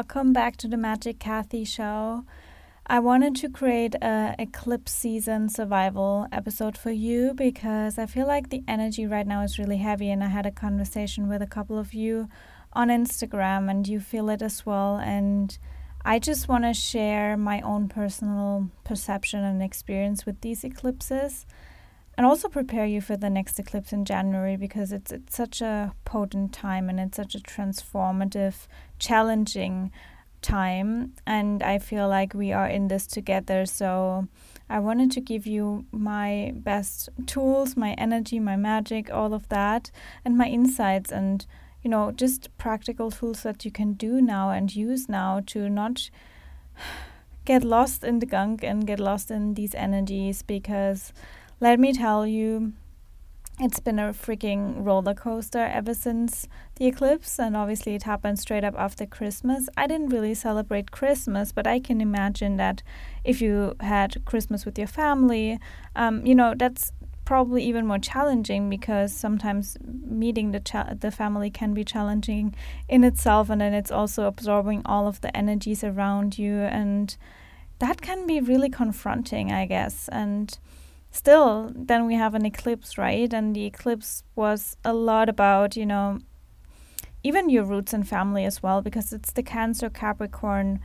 Welcome back to the Magic Kathi show. I wanted to create a eclipse season survival episode for you because I feel like the energy right now is really heavy and I had a conversation with a couple of you on Instagram and you feel it as well and I just want to share my own personal perception and experience with these eclipses and also prepare you for the next eclipse in January because it's it's such a potent time and it's such a transformative, challenging time. And I feel like we are in this together. So I wanted to give you my best tools, my energy, my magic, all of that and my insights and you know just practical tools that you can do now and use now to not get lost in the gunk and get lost in these energies because let me tell you, it's been a freaking roller coaster ever since the eclipse, and obviously it happened straight up after Christmas. I didn't really celebrate Christmas, but I can imagine that if you had Christmas with your family, um, you know, that's probably even more challenging because sometimes meeting the the family can be challenging in itself, and then it's also absorbing all of the energies around you, and that can be really confronting, I guess, and still, then we have an eclipse, right? And the eclipse was a lot about, you know, even your roots and family as well, because it's the Cancer Capricorn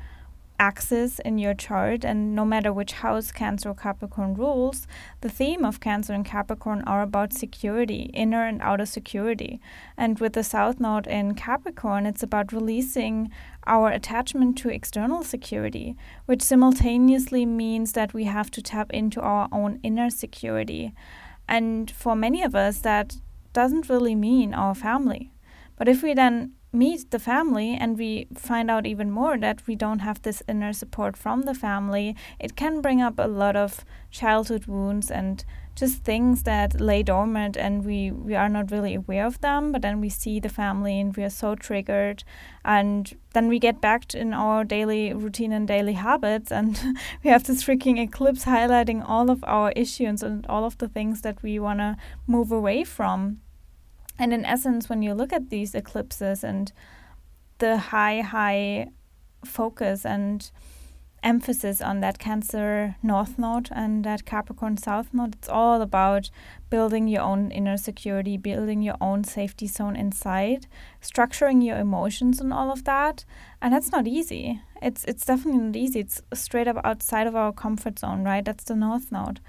axis in your chart, and no matter which house Cancer or Capricorn rules, the theme of Cancer and Capricorn are about security, inner and outer security. And with the South Node in Capricorn, it's about releasing our attachment to external security, which simultaneously means that we have to tap into our own inner security. And for many of us, that doesn't really mean our family. But if we then meet the family and we find out even more that we don't have this inner support from the family, it can bring up a lot of childhood wounds and just things that lay dormant and we, we are not really aware of them, but then we see the family and we are so triggered. And then we get back in our daily routine and daily habits, and we have this freaking eclipse highlighting all of our issues and all of the things that we want to move away from. And in essence, when you look at these eclipses and the high, high focus and emphasis on that Cancer North Node and that Capricorn South Node, it's all about building your own inner security, building your own safety zone inside, structuring your emotions and all of that. And that's not easy. It's it's definitely not easy. It's straight up outside of our comfort zone, right? That's the North Node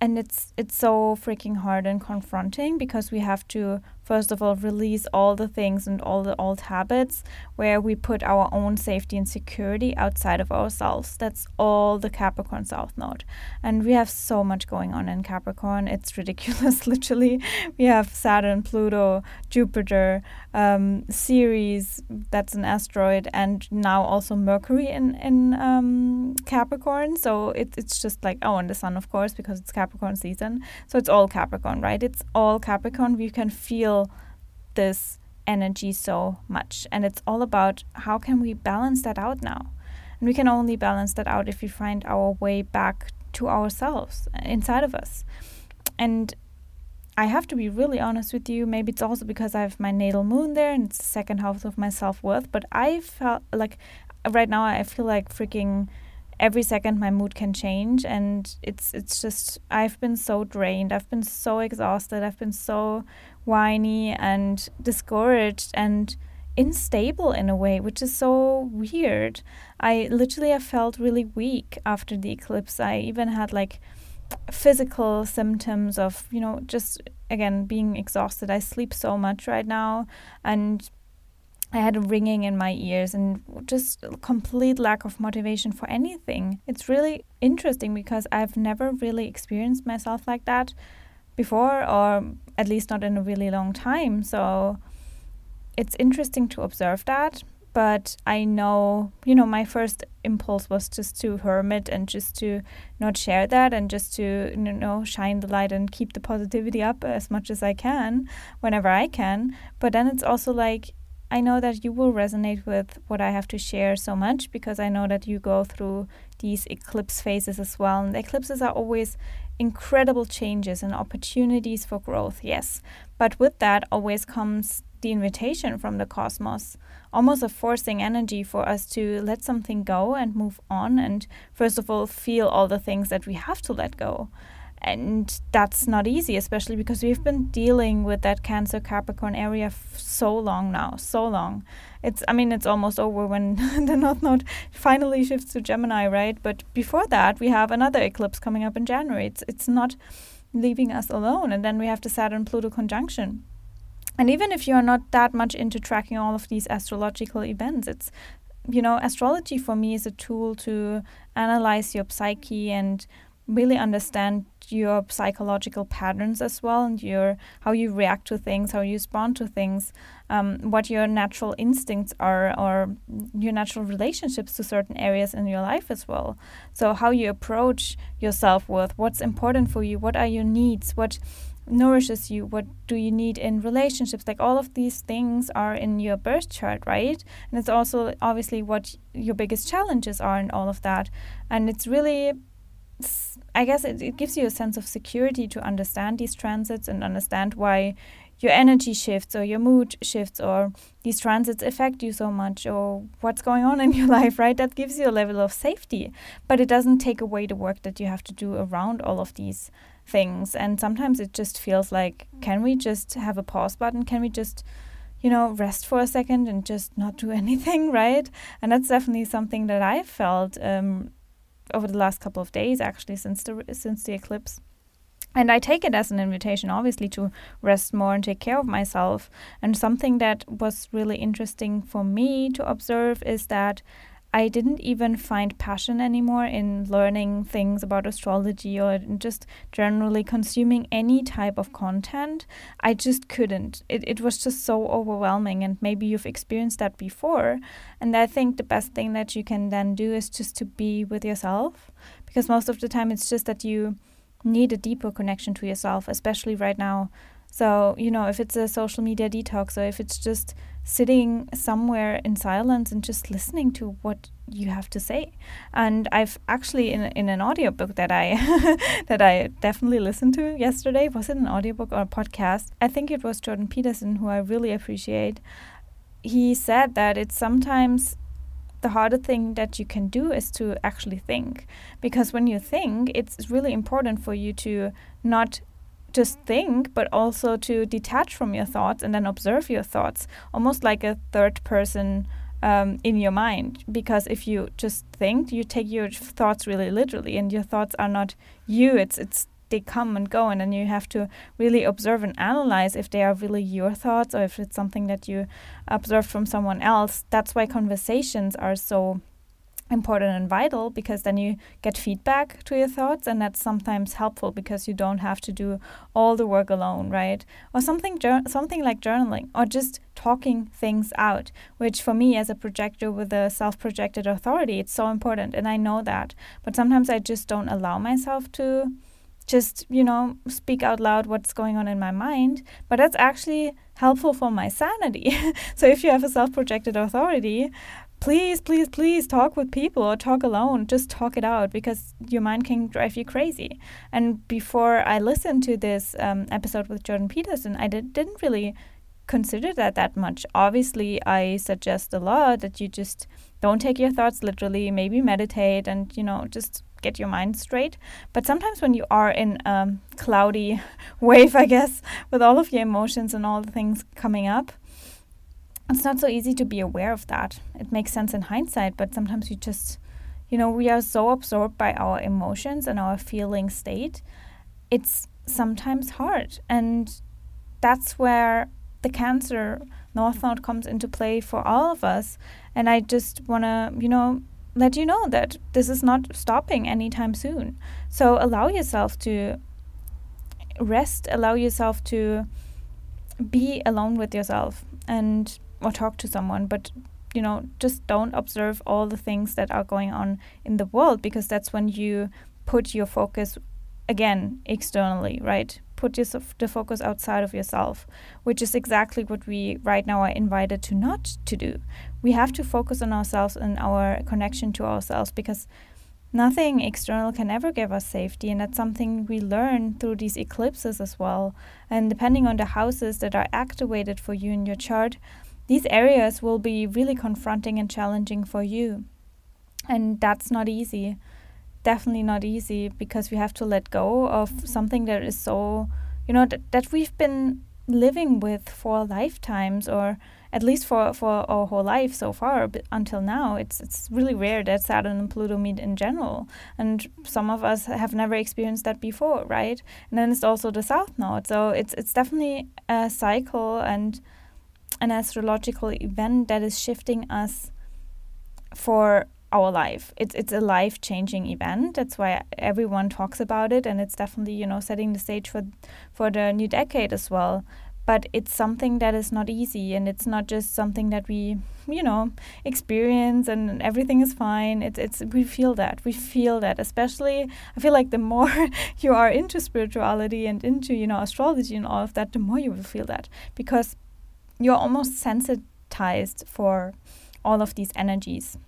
and it's it's so freaking hard and confronting because we have to first of all release all the things and all the old habits where we put our own safety and security outside of ourselves. That's all the capricorn south node. And we have so much going on in capricorn. It's ridiculous literally. We have saturn pluto jupiter um, ceres that's an asteroid and now also mercury in in um, capricorn. So it, it's just like oh and the sun of course because it's capricorn season. So it's all capricorn right? It's all capricorn. We can feel feel this energy so much. And it's all about how can we balance that out now? And we can only balance that out if we find our way back to ourselves inside of us. And I have to be really honest with you. Maybe it's also because I have my natal moon there and it's the second house of my self worth. But I felt like right now I feel like freaking every second my mood can change and it's it's just I've been so drained. I've been so exhausted. I've been so whiny and discouraged and unstable in a way, which is so weird. I literally have felt really weak after the eclipse. I even had like physical symptoms of, you know, just again being exhausted. I sleep so much right now and I had a ringing in my ears and just complete lack of motivation for anything. It's really interesting because I've never really experienced myself like that before, or at least not in a really long time. So it's interesting to observe that. But I know, you know, my first impulse was just to hermit and just to not share that and just to, you know, shine the light and keep the positivity up as much as I can whenever I can. But then it's also like, I know that you will resonate with what I have to share so much because I know that you go through these eclipse phases as well. And eclipses are always incredible changes and opportunities for growth, yes. But with that always comes the invitation from the cosmos, almost a forcing energy for us to let something go and move on, and first of all, feel all the things that we have to let go. And that's not easy, especially because we've been dealing with that Cancer Capricorn area f- so long now, so long. It's, I mean, it's almost over when the North Node finally shifts to Gemini, right? But before that, we have another eclipse coming up in January. It's, it's not leaving us alone. And then we have the Saturn Pluto conjunction. And even if you're not that much into tracking all of these astrological events, it's you know, astrology for me is a tool to analyze your psyche and really understand your psychological patterns as well and your how you react to things how you respond to things um, what your natural instincts are or your natural relationships to certain areas in your life as well. So how you approach your self-worth what's important for you what are your needs what nourishes you what do you need in relationships like all of these things are in your birth chart right? And it's also obviously what your biggest challenges are and all of that. And it's really I guess it, it gives you a sense of security to understand these transits and understand why your energy shifts or your mood shifts or these transits affect you so much or what's going on in your life, right? That gives you a level of safety, but it doesn't take away the work that you have to do around all of these things. And sometimes it just feels like, can we just have a pause button? Can we just you know, rest for a second and just not do anything, right? And that's definitely something that I felt um, over the last couple of days, actually, since the since the eclipse. And I take it as an invitation, obviously, to rest more and take care of myself. And something that was really interesting for me to observe is that I didn't even find passion anymore in learning things about astrology or just generally consuming any type of content. I just couldn't. It, it was just so overwhelming, and maybe you've experienced that before. And I think the best thing that you can then do is just to be with yourself because most of the time it's just that you need a deeper connection to yourself, especially right now so, you know, if it's a social media detox or if it's just sitting somewhere in silence and just listening to what you have to say. And I've actually in in an audiobook that I that I definitely listened to yesterday, was it an audiobook or a podcast? I think it was Jordan Peterson who I really appreciate. He said that it's sometimes the harder thing that you can do is to actually think because when you think it's really important for you to not just think, but also to detach from your thoughts and then observe your thoughts, almost like a third person um, in your mind. Because if you just think, you take your thoughts really literally, and your thoughts are not you. It's it's they come and go, and then you have to really observe and analyze if they are really your thoughts or if it's something that you observe from someone else. That's why conversations are so important and vital because then you get feedback to your thoughts and that's sometimes helpful because you don't have to do all the work alone right? Or something something like journaling or just talking things out which for me as a projector with a self-projected authority it's so important and I know that. But sometimes I just don't allow myself to just you know speak out loud what's going on in my mind but that's actually helpful for my sanity. So if you have a self-projected authority please, please, please talk with people or talk alone. Just talk it out because your mind can drive you crazy. And before I listened to this um, episode with Jordan Peterson, I did, didn't really consider that that much. Obviously, I suggest a lot that you just don't take your thoughts literally, maybe meditate and, you know, just get your mind straight. But sometimes when you are in a cloudy wave, I guess, with all of your emotions and all the things coming up, it's not so easy to be aware of that. It makes sense in hindsight, but sometimes you just, you know, we are so absorbed by our emotions and our feeling state. It's sometimes hard. And that's where the Cancer North Node comes into play for all of us. And I just want to, you know, let you know that this is not stopping anytime soon. So allow yourself to rest, allow yourself to be alone with yourself and or talk to someone, but you know, just don't observe all the things that are going on in the world because that's when you put your focus again externally, right? Put your, the focus outside of yourself, which is exactly what we right now are invited to not to do. We have to focus on ourselves and our connection to ourselves because nothing external can ever give us safety and that's something we learn through these eclipses as well and depending on the houses that are activated for you in your chart these areas will be really confronting and challenging for you. And that's not easy. Definitely not easy because we have to let go of something that is so you know that, that we've been living with for lifetimes or at least for, for our whole life so far but until now it's it's really rare that Saturn and Pluto meet in general. And some of us have never experienced that before right? And then it's also the south node. So it's it's definitely a cycle and an astrological event that is shifting us for our life. It's it's a life changing event. That's why everyone talks about it, and it's definitely you know setting the stage for for the new decade as well but it's something that is not easy and it's not just something that we you know experience and everything is fine it's it's we feel that we feel that especially i feel like the more you are into spirituality and into you know astrology and all of that the more you will feel that because you're almost sensitized for all of these energies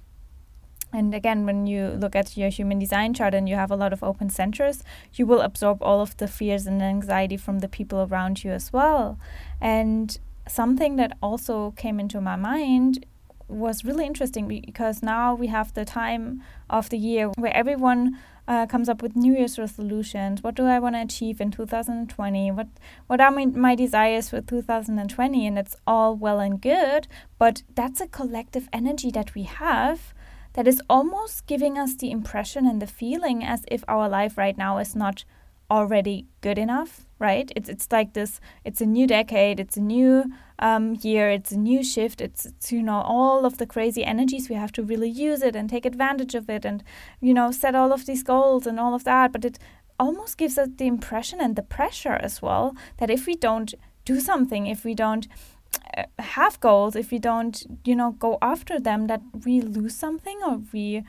and again, when you look at your human design chart and you have a lot of open centers, you will absorb all of the fears and anxiety from the people around you as well. And something that also came into my mind was really interesting because now we have the time of the year where everyone uh, comes up with New Year's resolutions. What do I want to achieve in 2020? What what are my, my desires for 2020? And it's all well and good, but that's a collective energy that we have that is almost giving us the impression and the feeling as if our life right now is not already good enough right it's, it's like this it's a new decade it's a new um, year. It's a new shift. It's, it's you know all of the crazy energies we have to really use it and take advantage of it and you know set all of these goals and all of that. But it almost gives us the impression and the pressure as well that if we don't do something if we don't uh, have goals if we don't you know go after them that we lose something or we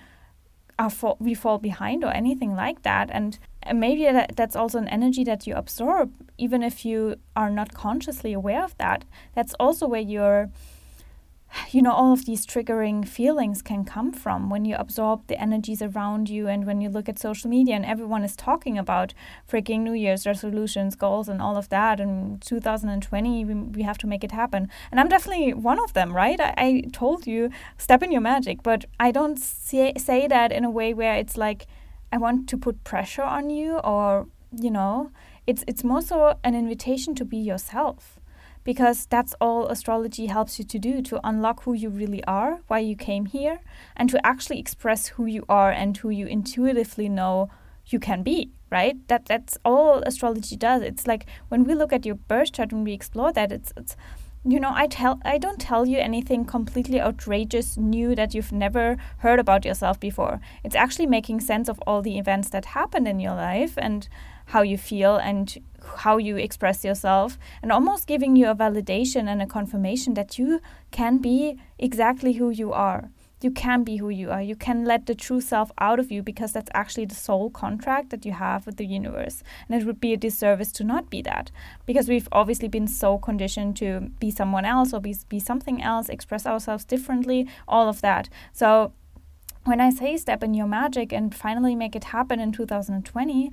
are fall, we fall behind or anything like that. And maybe that, that's also an energy that you absorb even if you are not consciously aware of that. That's also where you're you know all of these triggering feelings can come from when you absorb the energies around you and when you look at social media and everyone is talking about freaking new year's resolutions goals and all of that. And 2020 we, we have to make it happen. And i'm definitely one of them right? I, I told you step in your magic. But i don't say, say that in a way where it's like i want to put pressure on you or you know it's it's more so an invitation to be yourself because that's all astrology helps you to do to unlock who you really are, why you came here, and to actually express who you are and who you intuitively know you can be, right? That that's all astrology does. It's like when we look at your birth chart and we explore that, it's it's you know, I tell I don't tell you anything completely outrageous, new that you've never heard about yourself before. It's actually making sense of all the events that happened in your life and how you feel and how you express yourself and almost giving you a validation and a confirmation that you can be exactly who you are. You can be who you are. You can let the true self out of you because that's actually the soul contract that you have with the universe. And it would be a disservice to not be that because we've obviously been so conditioned to be someone else or be, be something else, express ourselves differently, all of that. So when I say step in your magic and finally make it happen in 2020,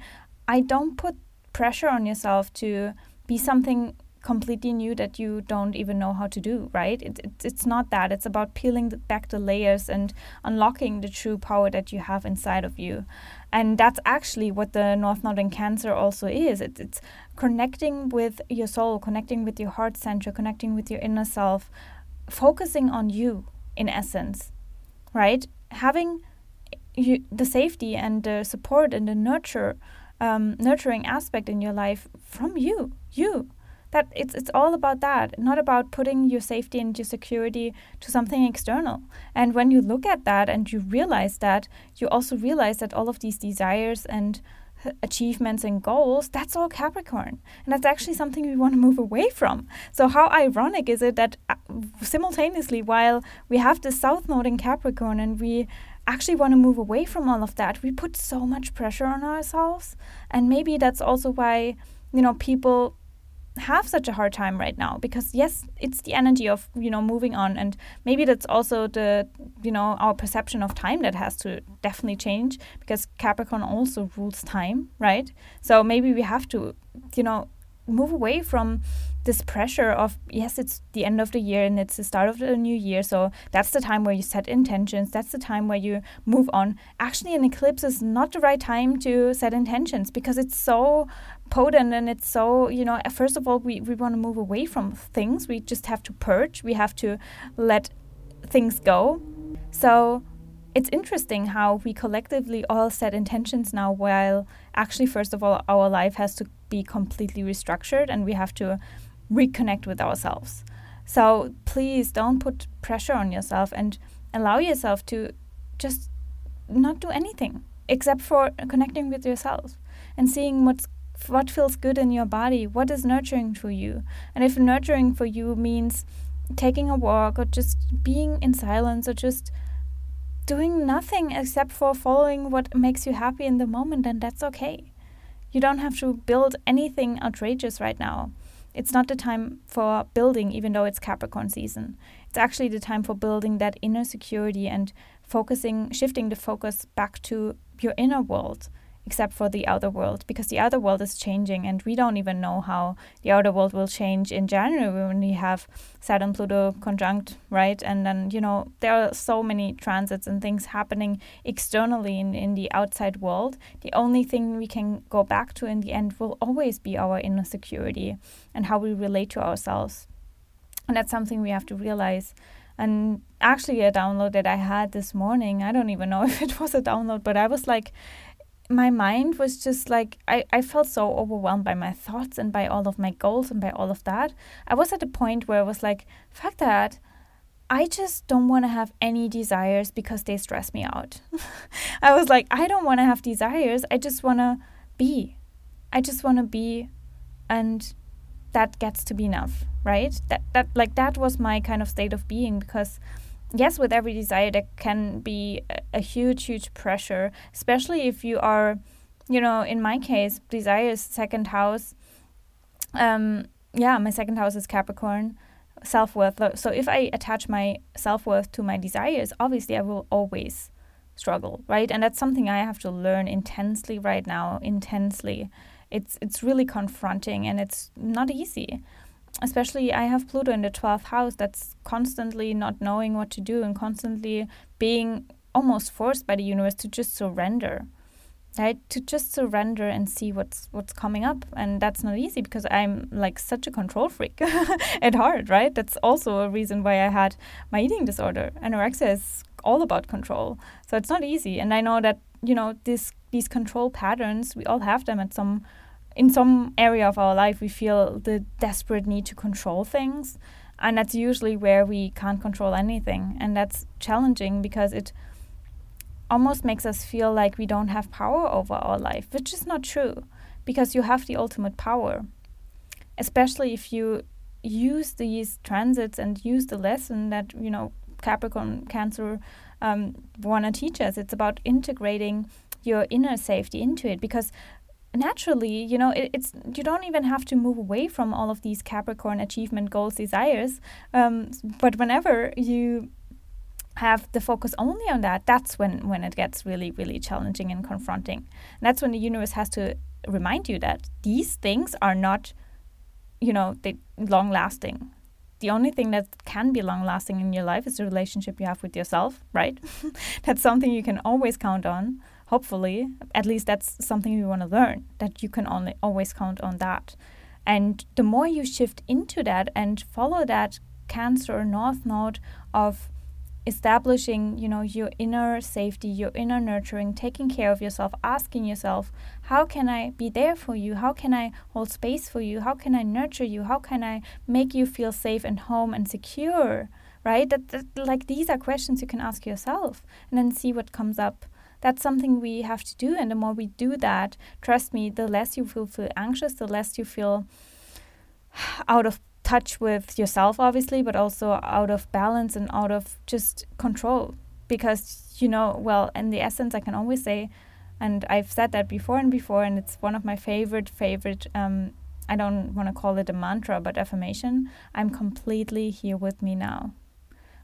I don't put pressure on yourself to be something completely new that you don't even know how to do, right? It, it, it's not that. It's about peeling the, back the layers and unlocking the true power that you have inside of you. And that's actually what the North Node in Cancer also is. It, it's connecting with your soul, connecting with your heart center, connecting with your inner self, focusing on you in essence, right? Having you, the safety and the support and the nurture um, nurturing aspect in your life from you, you. That it's it's all about that, not about putting your safety and your security to something external. And when you look at that and you realize that, you also realize that all of these desires and achievements and goals, that's all Capricorn. And that's actually something we want to move away from. So, how ironic is it that uh, simultaneously, while we have the South Node in Capricorn and we actually want to move away from all of that. We put so much pressure on ourselves. And maybe that's also why, you know, people have such a hard time right now because yes it's the energy of you know moving on and maybe that's also the you know our perception of time that has to definitely change because capricorn also rules time right? So maybe we have to you know move away from this pressure of yes it's the end of the year and it's the start of the new year. So that's the time where you set intentions. That's the time where you move on. Actually an eclipse is not the right time to set intentions because it's so potent and it's so you know first of all we, we want to move away from things. We just have to purge. We have to let things go. So it's interesting how we collectively all set intentions now while actually first of all our life has to be completely restructured and we have to reconnect with ourselves. So please don't put pressure on yourself and allow yourself to just not do anything except for connecting with yourself and seeing what's what feels good in your body, what is nurturing for you. And if nurturing for you means taking a walk or just being in silence or just doing nothing except for following what makes you happy in the moment, then that's okay. You don't have to build anything outrageous right now. It's not the time for building, even though it's Capricorn season. It's actually the time for building that inner security and focusing, shifting the focus back to your inner world except for the outer world because the outer world is changing and we don't even know how the outer world will change in January when we have Saturn Pluto conjunct, right? And then, you know, there are so many transits and things happening externally in, in the outside world. The only thing we can go back to in the end will always be our inner security and how we relate to ourselves. And that's something we have to realize. And actually, a download that I had this morning, I don't even know if it was a download, but I was like, my mind was just like I, I felt so overwhelmed by my thoughts and by all of my goals and by all of that. I was at a point where I was like, fuck that. I just don't want to have any desires because they stress me out. I was like, I don't want to have desires. I just want to be. I just want to be and that gets to be enough, right? That that like that was my kind of state of being because yes, with every desire, there can be a, huge, huge pressure, especially if you are, you know, in my case, desire is second house. Um, yeah, my second house is Capricorn, self worth. So if I attach my self worth to my desires, obviously I will always struggle, right? And that's something I have to learn intensely right now, intensely. It's it's really confronting and it's not easy especially I have Pluto in the 12th house that's constantly not knowing what to do and constantly being almost forced by the universe to just surrender right? To just surrender and see what's what's coming up. And that's not easy because i'm like such a control freak at heart right? That's also a reason why i had my eating disorder. Anorexia is all about control. So it's not easy. And i know that you know this these control patterns we all have them at some in some area of our life we feel the desperate need to control things and that's usually where we can't control anything and that's challenging because it almost makes us feel like we don't have power over our life which is not true because you have the ultimate power especially if you use these transits and use the lesson that you know capricorn cancer um, want to teach us. It's about integrating your inner safety into it because naturally, you know, it, it's you don't even have to move away from all of these Capricorn achievement goals, desires. Um, but whenever you have the focus only on that, that's when when it gets really, really challenging and confronting. And that's when the universe has to remind you that these things are not, you know, they long lasting. The only thing that can be long lasting in your life is the relationship you have with yourself, right? that's something you can always count on hopefully at least that's something you want to learn that you can only always count on that. And the more you shift into that and follow that cancer north node of establishing you know your inner safety your inner nurturing taking care of yourself asking yourself how can i be there for you? How can i hold space for you? How can i nurture you? How can i make you feel safe and home and secure? Right? That, that like these are questions you can ask yourself and then see what comes up that's something we have to do. And the more we do that, trust me, the less you will feel anxious, the less you feel out of touch with yourself, obviously, but also out of balance and out of just control. Because, you know, well, in the essence, I can always say, and I've said that before and before, and it's one of my favorite, favorite um, I don't want to call it a mantra, but affirmation. I'm completely here with me now.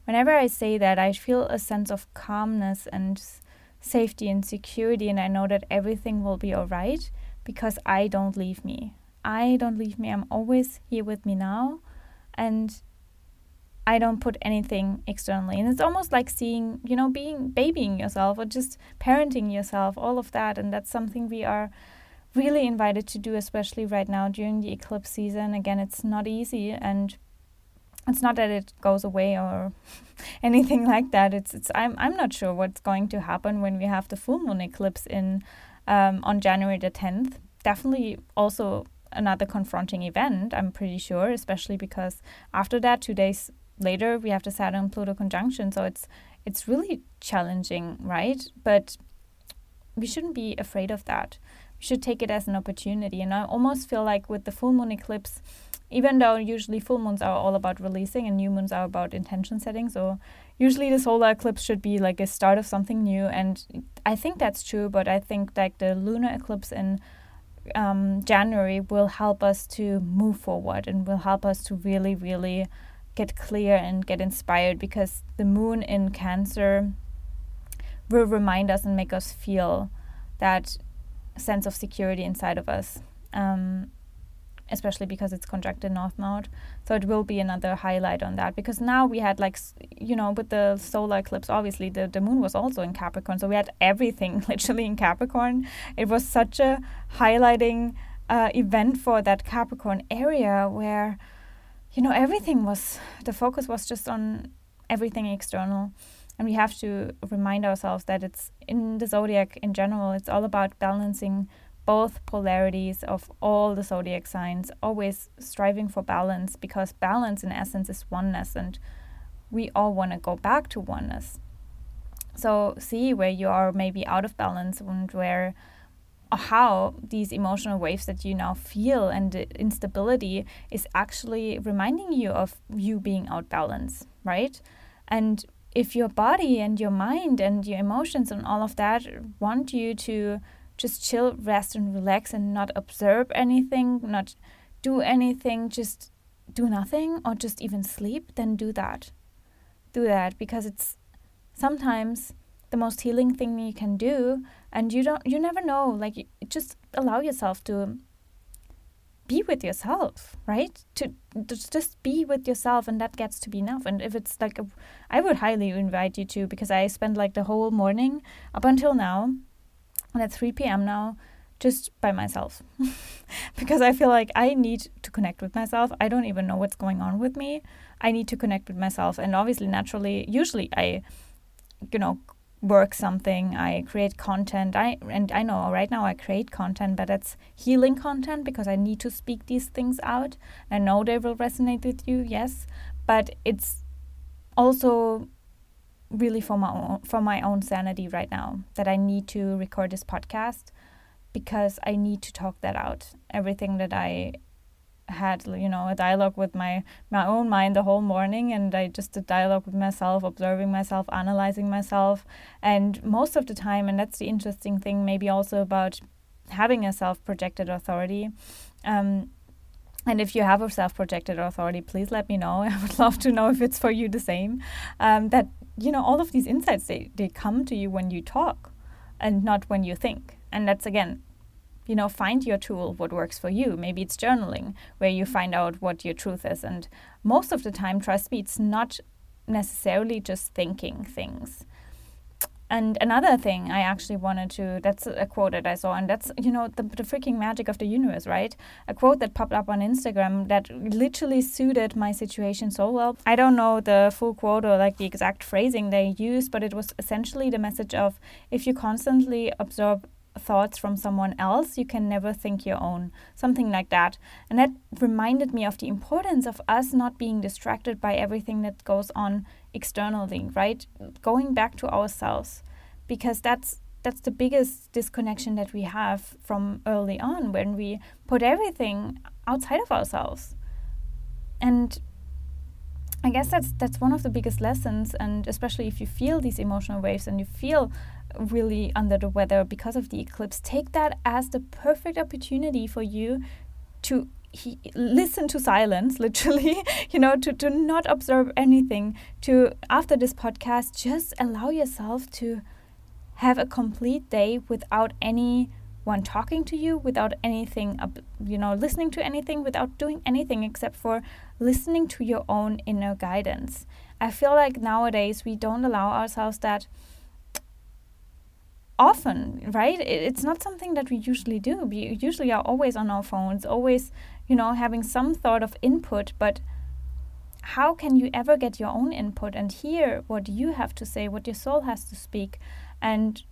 Whenever I say that, I feel a sense of calmness and safety and security, and I know that everything will be all right because I don't leave me. I don't leave me. I'm always here with me now, and I don't put anything externally. And it's almost like seeing, you know, being babying yourself or just parenting yourself, all of that. And that's something we are really invited to do, especially right now during the eclipse season. Again, it's not easy and it's not that it goes away or anything like that. It's it's I'm I'm not sure what's going to happen when we have the full moon eclipse in um, on January the tenth. Definitely also another confronting event. I'm pretty sure, especially because after that, two days later, we have the Saturn Pluto conjunction. So it's it's really challenging, right? But we shouldn't be afraid of that. We should take it as an opportunity. And I almost feel like with the full moon eclipse even though usually full moons are all about releasing and new moons are about intention setting. So usually the solar eclipse should be like a start of something new. And I think that's true, but I think like the lunar eclipse in um, January will help us to move forward and will help us to really, really get clear and get inspired because the moon in Cancer will remind us and make us feel that sense of security inside of us. Um, especially because it's conjunct North Node. So it will be another highlight on that because now we had like you know with the solar eclipse, obviously the the moon was also in Capricorn, so we had everything literally in Capricorn. It was such a highlighting uh, event for that Capricorn area where you know everything was the focus was just on everything external and we have to remind ourselves that it's in the zodiac in general it's all about balancing both polarities of all the zodiac signs, always striving for balance because balance in essence is oneness and we all want to go back to oneness. So see where you are maybe out of balance and where or how these emotional waves that you now feel and the instability is actually reminding you of you being out balance, right? And if your body and your mind and your emotions and all of that want you to just chill, rest, and relax and not observe anything, not do anything, just do nothing or just even sleep, then do that. Do that because it's sometimes the most healing thing you can do and you don't you never know like just allow yourself to be with yourself right to, to just be with yourself and that gets to be enough and if it's like a, I would highly invite you to because i spent like the whole morning up until now and at 3 p.m. now, just by myself. because I feel like I need to connect with myself. I don't even know what's going on with me. I need to connect with myself. And obviously, naturally, usually I, you know, work something, I create content. I and I know right now I create content, but it's healing content because I need to speak these things out. I know they will resonate with you, yes, but it's also really for my own, for my own sanity right now that I need to record this podcast because I need to talk that out. Everything that I had, you know, a dialogue with my my own mind the whole morning, and I just a dialogue with myself, observing myself, analyzing myself, and most of the time, and that's the interesting thing, maybe also about having a self-projected authority. Um, and if you have a self-projected authority, please let me know. I would love to know if it's for you the same. Um, that you know all of these insights they, they come to you when you talk and not when you think. And that's again you know find your tool what works for you. Maybe it's journaling where you find out what your truth is. And most of the time trust me it's not necessarily just thinking things and another thing I actually wanted to, that's a quote that I saw, and that's, you know, the, the freaking magic of the universe, right? A quote that popped up on Instagram that literally suited my situation so well. I don't know the full quote or like the exact phrasing they used, but it was essentially the message of if you constantly absorb thoughts from someone else, you can never think your own. Something like that. And that reminded me of the importance of us not being distracted by everything that goes on externally, right? Going back to ourselves because that's that's the biggest disconnection that we have from early on when we put everything outside of ourselves. And I guess that's that's one of the biggest lessons and especially if you feel these emotional waves and you feel really under the weather because of the eclipse, take that as the perfect opportunity for you to he, listen to silence literally you know to, to not observe anything to after this podcast just allow yourself to have a complete day without anyone talking to you without anything you know listening to anything without doing anything except for listening to your own inner guidance. I feel like nowadays we don't allow ourselves that often right it's not something that we usually do we usually are always on our phones always you know, having some thought of input, but how can you ever get your own input and hear what you have to say, what your soul has to speak, and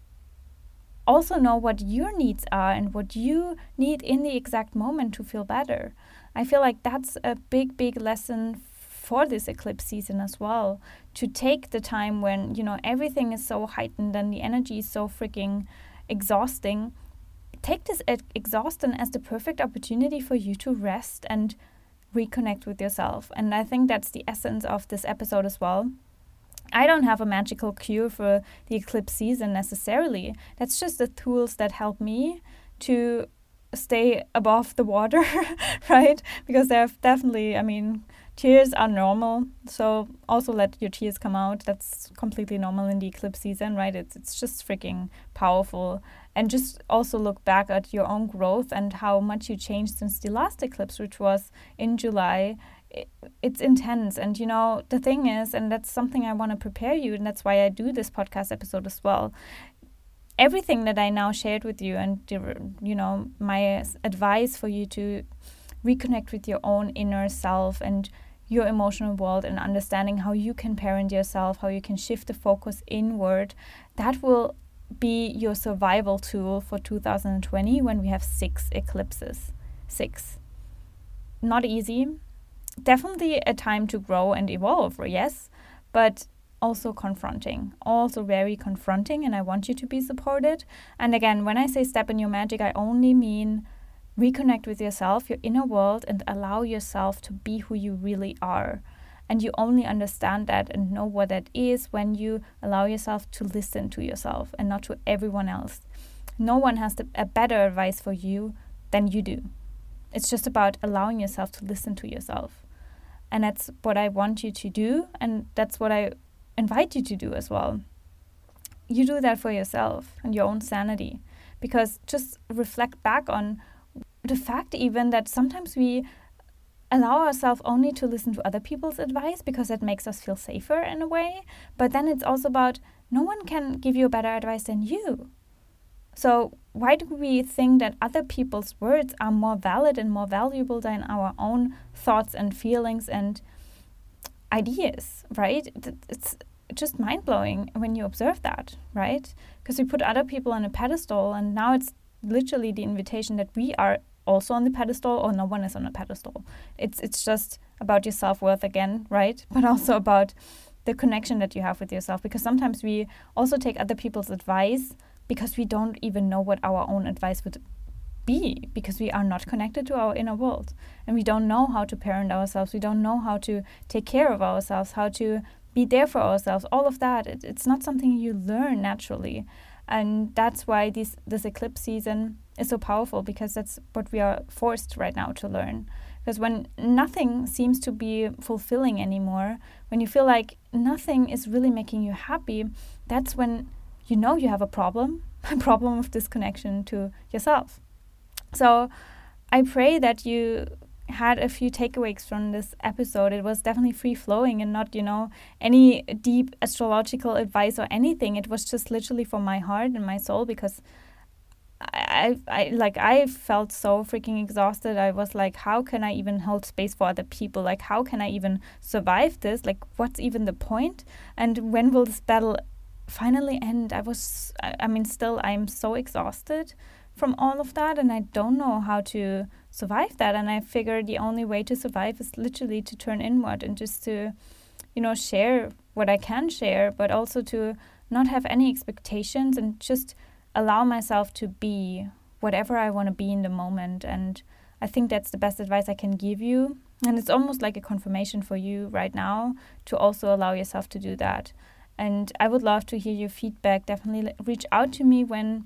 also know what your needs are and what you need in the exact moment to feel better? I feel like that's a big, big lesson for this eclipse season as well to take the time when you know everything is so heightened and the energy is so freaking exhausting take this exhaustion as the perfect opportunity for you to rest and reconnect with yourself. And I think that's the essence of this episode as well. I don't have a magical cure for the eclipse season necessarily. That's just the tools that help me to stay above the water, right? Because there are definitely, I mean, tears are normal. So also let your tears come out. That's completely normal in the eclipse season, right? It's it's just freaking powerful. And just also look back at your own growth and how much you changed since the last eclipse, which was in July. it's intense. And you know, the thing is, and that's something I want to prepare you, and that's why I do this podcast episode as well everything that I now shared with you and you know my advice for you to reconnect with your own inner self and your emotional world and understanding how you can parent yourself, how you can shift the focus inward, that will be your survival tool for 2020 when we have six eclipses. Six. Not easy. Definitely a time to grow and evolve, yes, but also confronting, also very confronting, and I want you to be supported. And again, when I say step in your magic, I only mean reconnect with yourself, your inner world, and allow yourself to be who you really are. And you only understand that and know what that is when you allow yourself to listen to yourself and not to everyone else. No one has the, a better advice for you than you do. It's just about allowing yourself to listen to yourself. And that's what I want you to do. And that's what I invite you to do as well. You do that for yourself and your own sanity. Because just reflect back on the fact even that sometimes we allow ourselves only to listen to other people's advice because it makes us feel safer in a way. But then it's also about no one can give you better advice than you. So, why do we think that other people's words are more valid and more valuable than our own thoughts and feelings and ideas, right? It's just mind blowing when you observe that, right? Because we put other people on a pedestal, and now it's literally the invitation that we are also on the pedestal or no one is on a pedestal. It's it's just about your self-worth again, right? But also about the connection that you have with yourself because sometimes we also take other people's advice because we don't even know what our own advice would be because we are not connected to our inner world and we don't know how to parent ourselves we don't know how to take care of ourselves how to be there for ourselves all of that it, it's not something you learn naturally and that's why this this eclipse season is so powerful because that's what we are forced right now to learn because when nothing seems to be fulfilling anymore when you feel like nothing is really making you happy that's when you know you have a problem a problem of disconnection to yourself so i pray that you had a few takeaways from this episode. It was definitely free flowing and not, you know, any deep astrological advice or anything. It was just literally from my heart and my soul because I, I, like I felt so freaking exhausted. I was like, how can I even hold space for other people? Like, how can I even survive this? Like, what's even the point? And when will this battle finally end? I was, I, I mean, still, I'm so exhausted from all of that, and I don't know how to survive that. And I figured the only way to survive is literally to turn inward and just to, you know, share what I can share, but also to not have any expectations and just allow myself to be whatever I want to be in the moment. And I think that's the best advice I can give you. And it's almost like a confirmation for you right now to also allow yourself to do that. And I would love to hear your feedback. Definitely reach out to me when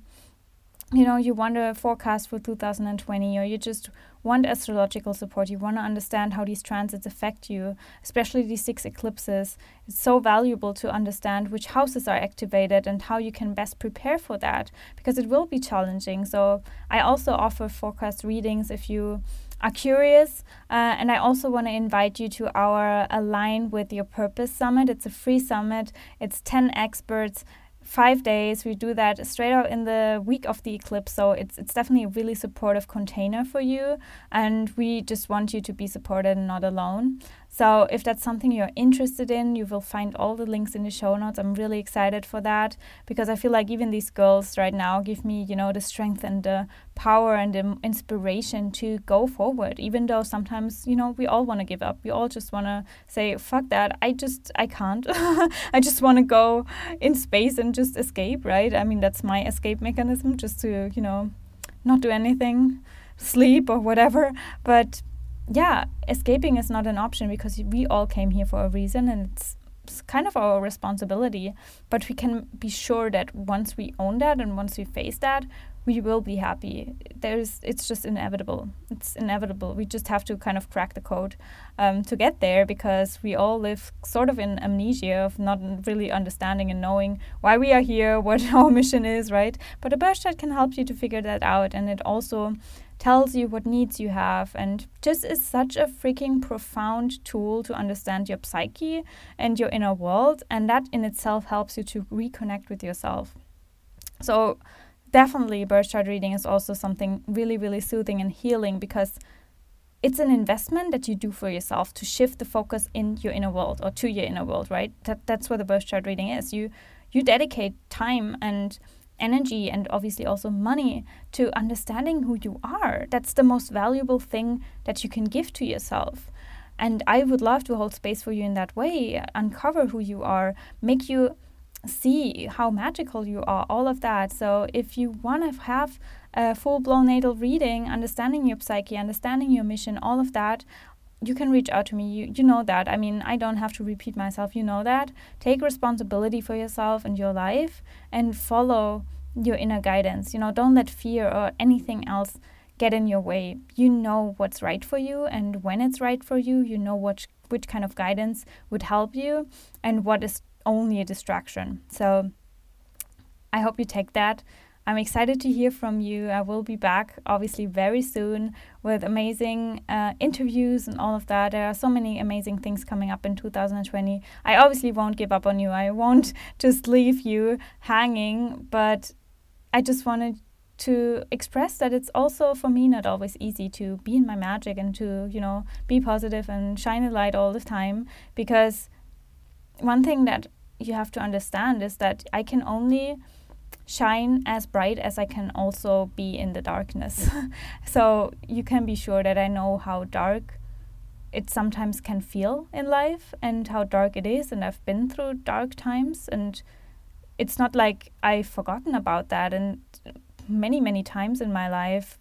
you know you want a forecast for 2020 or you just want astrological support, you want to understand how these transits affect you, especially these six eclipses, it's so valuable to understand which houses are activated and how you can best prepare for that because it will be challenging. So, I also offer forecast readings if you are curious. Uh, and I also want to invite you to our Align with Your Purpose Summit. It's a free summit, it's 10 experts five days. We do that straight out in the week of the eclipse. So it's it's definitely a really supportive container for you. And we just want you to be supported and not alone. So if that's something you're interested in, you will find all the links in the show notes. I'm really excited for that because I feel like even these girls right now give me, you know, the strength and the power and the inspiration to go forward, even though sometimes, you know, we all want to give up. We all just want to say, fuck that. I just, I can't. I just want to go in space and just escape, right? I mean, that's my escape mechanism, just to, you know, not do anything, sleep or whatever. But yeah, escaping is not an option because we all came here for a reason and it's, it's kind of our responsibility. But we can be sure that once we own that and once we face that, we will be happy. There's, it's just inevitable. It's inevitable. We just have to kind of crack the code um, to get there because we all live sort of in amnesia of not really understanding and knowing why we are here, what our mission is, right? But a birth chart can help you to figure that out, and it also tells you what needs you have and just is such a freaking profound tool to understand your psyche and your inner world and that in itself helps you to reconnect with yourself so definitely birth chart reading is also something really really soothing and healing because it's an investment that you do for yourself to shift the focus in your inner world or to your inner world right that, that's what the birth chart reading is you you dedicate time and energy and obviously also money to understanding who you are. That's the most valuable thing that you can give to yourself. And I would love to hold space for you in that way, uncover who you are, make you see how magical you are, all of that. So, if you want to have a full blown natal reading, understanding your psyche, understanding your mission, all of that, you can reach out to me. You, you know that. I mean, I don't have to repeat myself. You know that. Take responsibility for yourself and your life and follow your inner guidance. You know, don't let fear or anything else get in your way. You know what's right for you, and when it's right for you, you know what which kind of guidance would help you and what is only a distraction. So I hope you take that I'm excited to hear from you. I will be back, obviously, very soon with amazing uh, interviews and all of that. There are so many amazing things coming up in 2020. I obviously won't give up on you. I won't just leave you hanging, but I just wanted to express that it's also for me not always easy to be in my magic and to, you know, be positive and shine a light all the time because one thing that you have to understand is that I can only shine as bright as I can also be in the darkness. so you can be sure that I know how dark it sometimes can feel in life and how dark it is. And I've been through dark times, and it's not like I've forgotten about that. And many, many times in my life,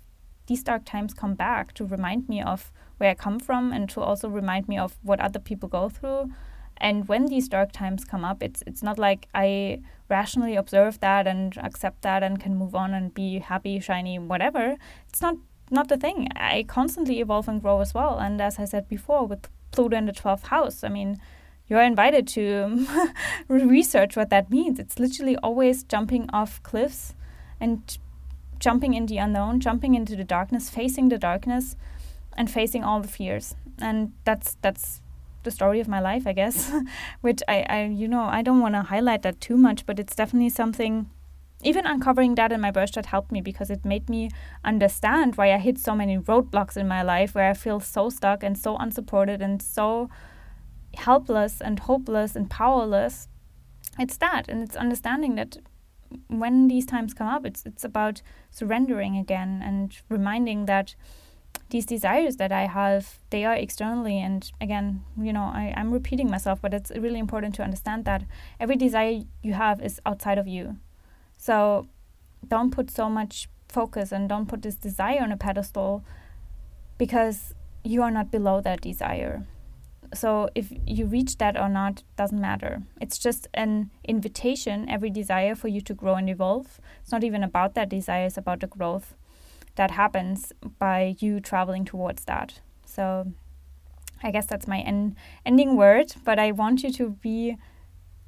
these dark times come back to remind me of where I come from and to also remind me of what other people go through and when these dark times come up, it's it's not like I rationally observe that and accept that and can move on and be happy, shiny, whatever. It's not not the thing. I constantly evolve and grow as well. And as I said before, with Pluto in the twelfth house, I mean, you're invited to research what that means. It's literally always jumping off cliffs and jumping in the unknown, jumping into the darkness, facing the darkness, and facing all the fears. And that's that's the story of my life, I guess, which I, I, you know, I don't want to highlight that too much, but it's definitely something. Even uncovering that in my birth chart helped me because it made me understand why I hit so many roadblocks in my life, where I feel so stuck and so unsupported and so helpless and hopeless and powerless. It's that, and it's understanding that when these times come up, it's it's about surrendering again and reminding that these desires that I have, they are externally. And again, you know, I, I'm repeating myself, but it's really important to understand that every desire you have is outside of you. So don't put so much focus and don't put this desire on a pedestal because you are not below that desire. So if you reach that or not doesn't matter. It's just an invitation, every desire for you to grow and evolve. It's not even about that desire, it's about the growth that happens by you traveling towards that. So I guess that's my en- ending word, but I want you to be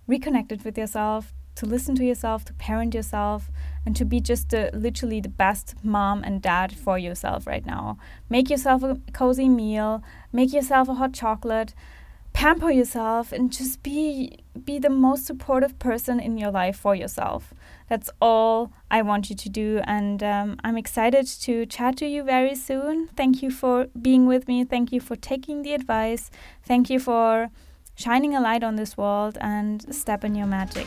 reconnected with yourself, to listen to yourself, to parent yourself, and to be just the, literally the best mom and dad for yourself right now. Make yourself a cozy meal, make yourself a hot chocolate, pamper yourself, and just be be the most supportive person in your life for yourself. That's all I want you to do, and um, I'm excited to chat to you very soon. Thank you for being with me. Thank you for taking the advice. Thank you for shining a light on this world and step in your magic.